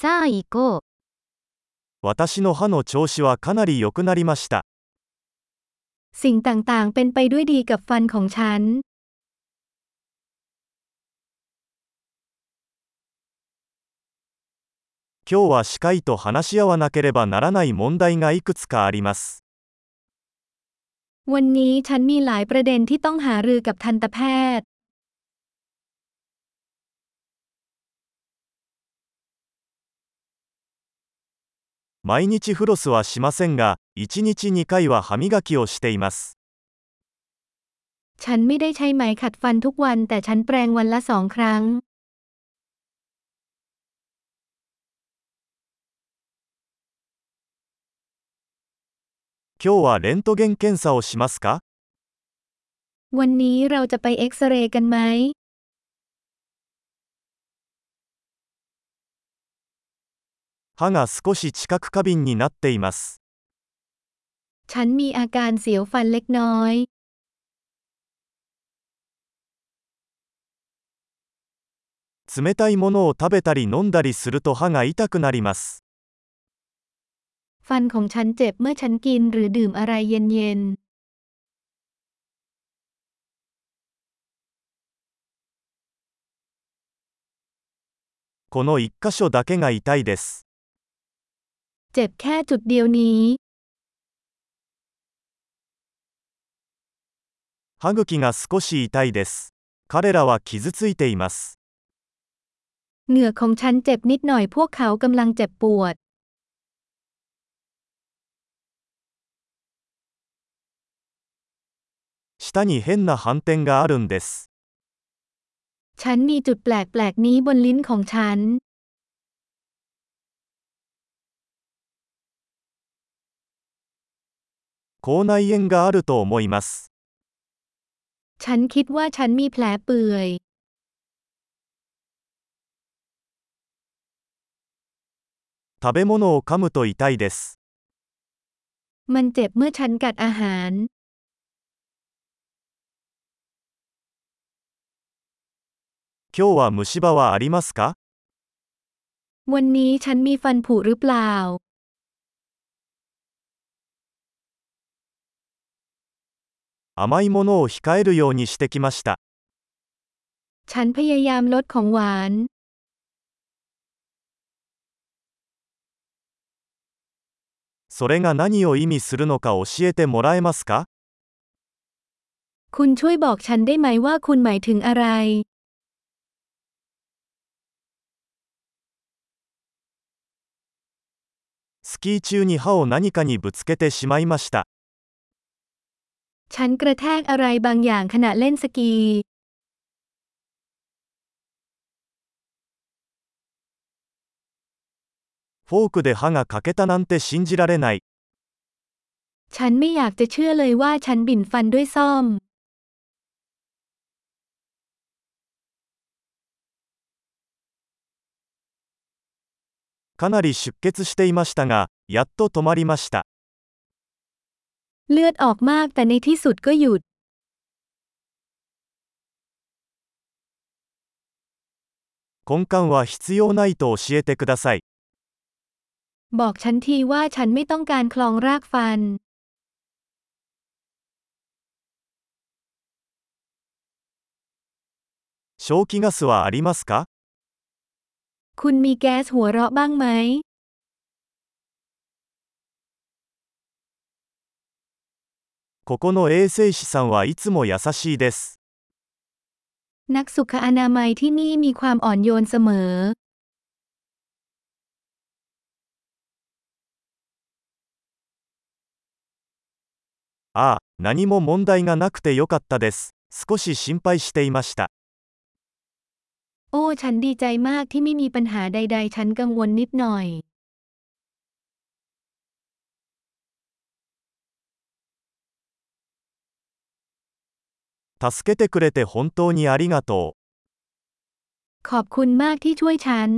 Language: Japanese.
さあ行こう。私の歯の調子はかなり良くなりました。 สิ่งต่างๆ เป็นไปด้วยดีกับฟันของฉัน 今日は歯科医と話し合わなければならない問題がいくつかあります。 วันนี้ฉันมีหลายประเด็นที่ต้องหารือกับทันตแพทย์ 毎日フロスはしませんが、1日2回は歯磨きをしています。 ฉันไม่ได้ใช้ไหมขัดฟันทุกวันแต่ฉันแปรงวันละสองครั้ง 今日はレントゲン検査をしますか วันนี้เราจะไปเอ็กซเรย์กันไหม 歯が少し知覚過敏になっています。 ฉันมีอาการเสียวฟันเล็กน้อย 冷たいものを食べたり飲んだりすると歯が痛くなります。 ฟันของฉันเจ็บเมื่อฉันกินหรือดื่มอะไรเย็น この1箇所だけが痛いです。 ๆ เจ็บแค่จุดเดียวนี้ 歯茎が少し痛いです。彼らは傷ついています。 เหงือกของฉันเจ็บนิดหน่อยพวกเขากำลังเจ็บปวด 舌に変な斑点があるんです。 ฉันมีจุดแปลกๆนี้บนลิ้นของฉัน 口内炎があると思います。 ฉันคิดว่าฉันมีแผลเปื่อย 食べ物を噛むと痛いです。 มันเจ็บเมื่อฉันกัดอาหาร 今日は虫歯はありますか วันนี้ฉันมีฟันผุหรือเปล่า 甘いものを控えるようにしてきました。それが何を意味するのか教えてもらえますか？スキー中に歯を何かにぶつけてしまいました。 ฉันกระแทกอะไรบางอย่างขณะเล่นสกี フォークで歯が欠けたなんて信じられない。 ฉันไม่อยากจะเชื่อเลยว่าฉันบิ่นฟันด้วยซ่อม かなり出血していましたが、やっと止まりました。 เลือดออกมากแต่ในที่สุดก็หยุด 根幹は必要ないと教えてください。 บอกฉันทีว่าฉันไม่ต้องการคลองรากฟัน 消気ガスはありますか คุณมีแก๊สหัวเราะบ้างไหม ここの衛生士さんはいつも優しいです。 นักสุขอนามัยที่นี่มีความอ่อนโยนเสมอ ああ、何も問題がなくてよかったです。少し心配していました。 โอ้ ฉันดีใจมากที่ไม่มีปัญหาใด ๆ ฉันกังวลนิดหน่อย 助けてくれて本当にありがとう。 ขอบคุณมากที่ช่วยฉัน